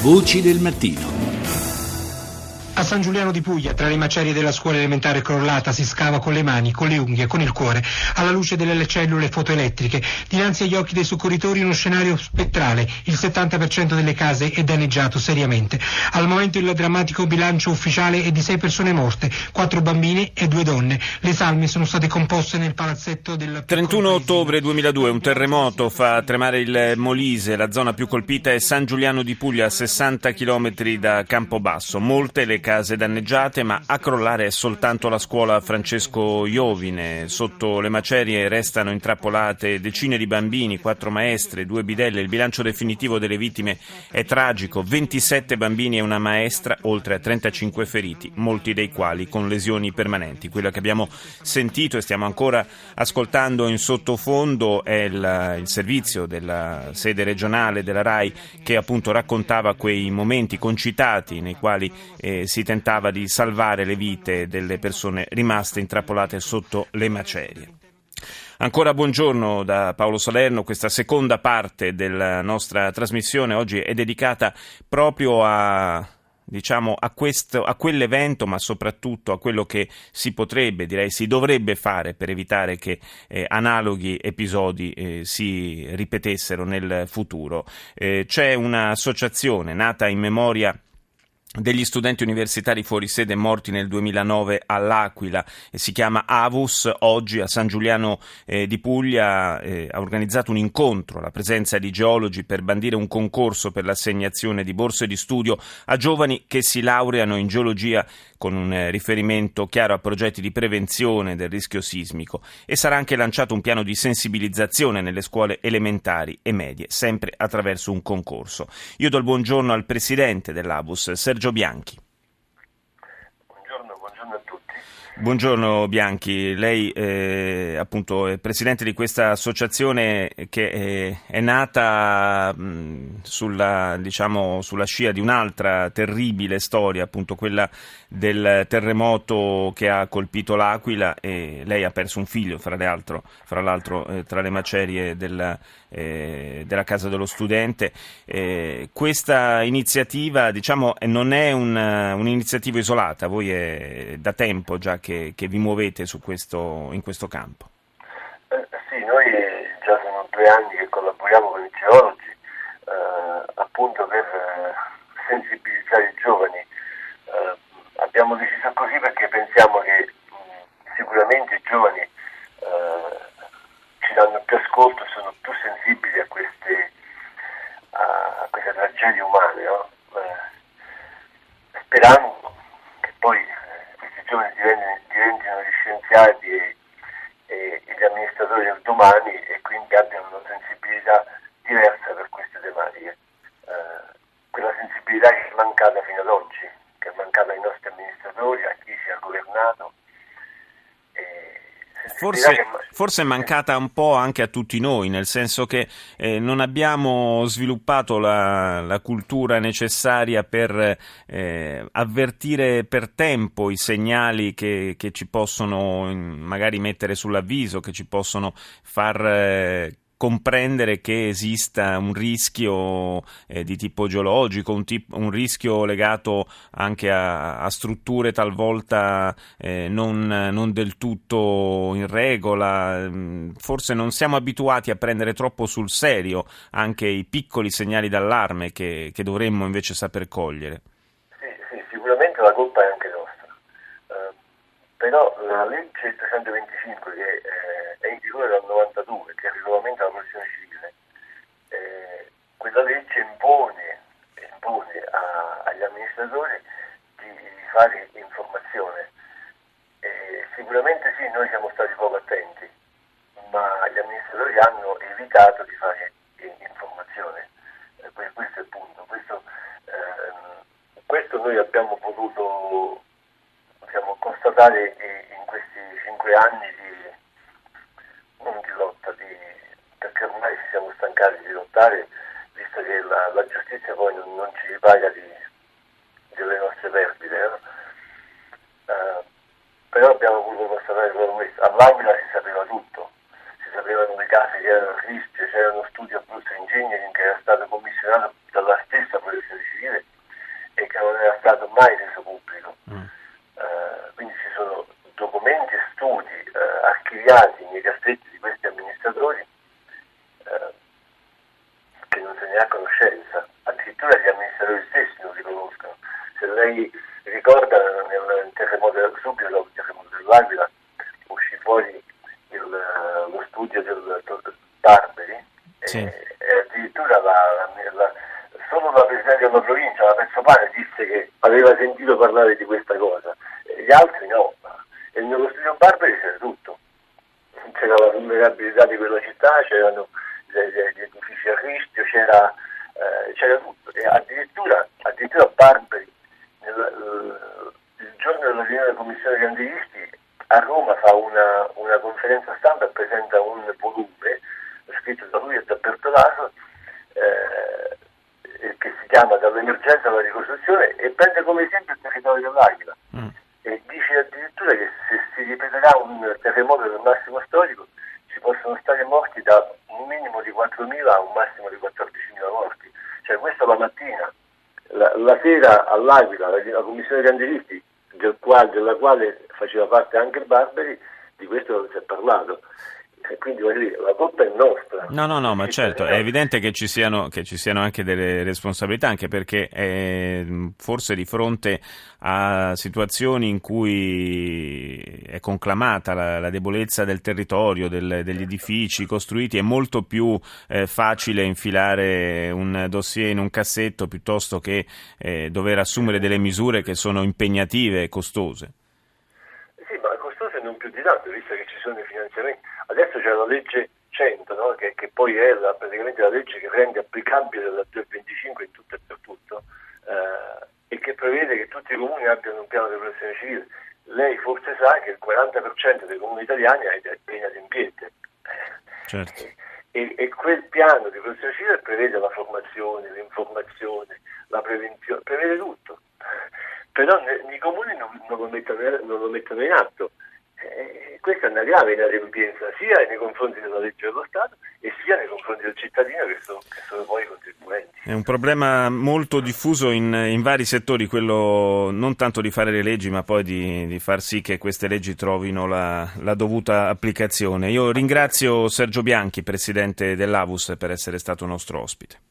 Voci del mattino. A San Giuliano di Puglia, tra le macerie della scuola elementare crollata, si scava con le mani, con le unghie, con il cuore, alla luce delle cellule fotoelettriche. Dinanzi agli occhi dei soccorritori uno scenario spettrale. Il 70% delle case è danneggiato seriamente. Al momento il drammatico bilancio ufficiale è di sei persone morte, quattro bambini e due donne. Le salme sono state composte nel palazzetto del... 31 ottobre 2002, un terremoto fa tremare il Molise. La zona più colpita è San Giuliano di Puglia, a 60 km da Campobasso. Molte le case danneggiate, ma a crollare è soltanto la scuola Francesco Iovine. Sotto le macerie restano intrappolate decine di bambini, quattro maestre, due bidelle. Il bilancio definitivo delle vittime è tragico: 27 bambini e una maestra, oltre a 35 feriti, molti dei quali con lesioni permanenti. Quello che abbiamo sentito e stiamo ancora ascoltando in sottofondo è il, il servizio della sede regionale della RAI che appunto raccontava quei momenti concitati nei quali eh, si si tentava di salvare le vite delle persone rimaste intrappolate sotto le macerie. Ancora buongiorno da Paolo Salerno, questa seconda parte della nostra trasmissione oggi è dedicata proprio a diciamo, a, questo, a, quell'evento, ma soprattutto a quello che si potrebbe, direi si dovrebbe fare per evitare che eh, analoghi episodi eh, si ripetessero nel futuro. Eh, c'è un'associazione nata in memoria degli studenti universitari fuori sede morti nel 2009 all'Aquila si chiama Avus, oggi a San Giuliano eh, di Puglia eh, ha organizzato un incontro alla presenza di geologi per bandire un concorso per l'assegnazione di borse di studio a giovani che si laureano in geologia con un eh, riferimento chiaro a progetti di prevenzione del rischio sismico e sarà anche lanciato un piano di sensibilizzazione nelle scuole elementari e medie, sempre attraverso un concorso. Io do il buongiorno al presidente dell'Avus, Sergio Bianchi. Buongiorno Bianchi, lei eh, appunto è presidente di questa associazione che è, è nata mh, sulla, diciamo, sulla, scia di un'altra terribile storia, appunto quella del terremoto che ha colpito l'Aquila e lei ha perso un figlio, fra l'altro, fra l'altro eh, tra le macerie della, eh, della Casa dello Studente. Eh, questa iniziativa diciamo, non è un, un'iniziativa isolata, voi è da tempo già che, che vi muovete questo, in questo campo. Eh, sì, noi già sono due anni che collaboriamo con i geologi eh, appunto per eh, sensibilizzare i giovani. abbiamo deciso così perché pensiamo che mh, sicuramente i giovani ci danno più ascolto e sono più sensibili a queste, a queste tragedie umane, no? eh, sperando che poi eh, questi giovani diventino, diventino gli scienziati e, e, e, gli amministratori del domani e quindi abbiano una sensibilità diversa per queste tematiche. Eh, quella sensibilità che è mancata fino ad oggi, che è mancata ai nostri amministratori, a chi ci ha governato. Forse, forse, è mancata un po' anche a tutti noi, nel senso che eh, non abbiamo sviluppato la, la cultura necessaria per eh, avvertire per tempo i segnali che, che, ci possono magari mettere sull'avviso, che ci possono far eh, comprendere che esista un rischio eh, di tipo geologico, un, tip- un, rischio legato anche a, a strutture talvolta eh, non, non, del tutto in regola. Mm, forse non siamo abituati a prendere troppo sul serio anche i piccoli segnali d'allarme che, che dovremmo invece saper cogliere. Sì, sì, sicuramente la colpa è anche nostra. Uh, però la legge 325 che eh, è in vigore dal 92, che regolamenta la protezione civile, eh, quella legge impone, impone a, agli amministratori di, di fare informazione. Eh, sicuramente sì, noi siamo stati poco attenti, ma gli amministratori hanno evitato di fare informazione. Eh, questo è il punto. Questo, ehm, questo noi abbiamo potuto constatare in questi cinque anni di, non di lotta, di, perché ormai siamo stancati di lottare, visto che la, la giustizia poi non, non ci ripaga di, delle nostre perdite. No? Uh, però abbiamo voluto constatare solo questo. All'Aquila si sapeva tutto, si sapevano le case che erano a rischio, c'era uno studio a Bruzzo Engineering che era stato commissionato dalla stessa protezione civile stato mai reso pubblico. Mm. Eh, quindi ci sono documenti e studi archiviati nei cassetti di questi amministratori eh, che non se ne ha conoscenza, addirittura gli amministratori stessi non li conoscono. Se lei ricorda nel terremoto subito dopo il terremoto dell'Aquila uscì fuori il, lo studio del dottor Barberi sì. e, e, addirittura la, la, la, solo la Presidente della provincia, la Pezzopane, disse che aveva sentito parlare di questa cosa, gli altri no. E nello studio Barberi c'era tutto. C'era la vulnerabilità di quella città, c'erano gli edifici a rischio, c'era, eh, c'era tutto. E addirittura, addirittura Barberi, nel, il giorno della riunione della Commissione Candelisti, a Roma fa una, una conferenza stampa e presenta un volume scritto da lui e da Bertolaso eh, che si chiama Dall'emergenza alla ricostruzione e prende come esempio il territorio dell'Aquila mm. e dice addirittura che se si ripeterà un terremoto del massimo storico ci possono stare morti da un minimo di 4.000 a un massimo di 14.000 morti. Cioè questo la mattina, la, la sera all'Aquila, la, la commissione candelisti del quale, della quale faceva parte anche Barberi, di questo non si è parlato. Quindi dire, la colpa è nostra. No, no, no, ma certo, è evidente che ci, siano, che ci siano anche delle responsabilità, anche perché è, forse di fronte a situazioni in cui è conclamata la, la debolezza del territorio, del, degli edifici costruiti, è molto più eh, facile infilare un dossier in un cassetto piuttosto che eh, dover assumere delle misure che sono impegnative e costose. Costose non più di tanto, visto che ci sono i finanziamenti Adesso c'è la legge 100, no? che, che, poi è la, praticamente la legge che rende applicabile la 225 in tutto e per tutto eh, e che prevede che tutti i comuni abbiano un piano di protezione civile. Lei forse sa che il 40% dei comuni italiani è inadempiente. Certo. E, e, quel piano di protezione civile prevede la formazione, l'informazione, la prevenzione, prevede tutto. Però i comuni non, non, lo mettono, non lo mettono in atto. Eh, questa è una grave inadempienza sia nei confronti della legge dello Stato e sia nei confronti del cittadino che sono, che sono poi i contribuenti. È un problema molto diffuso in, in, vari settori, quello non tanto di fare le leggi ma poi di, di far sì che queste leggi trovino la, la dovuta applicazione. Io ringrazio Sergio Bianchi, Presidente dell'Avus, per essere stato nostro ospite.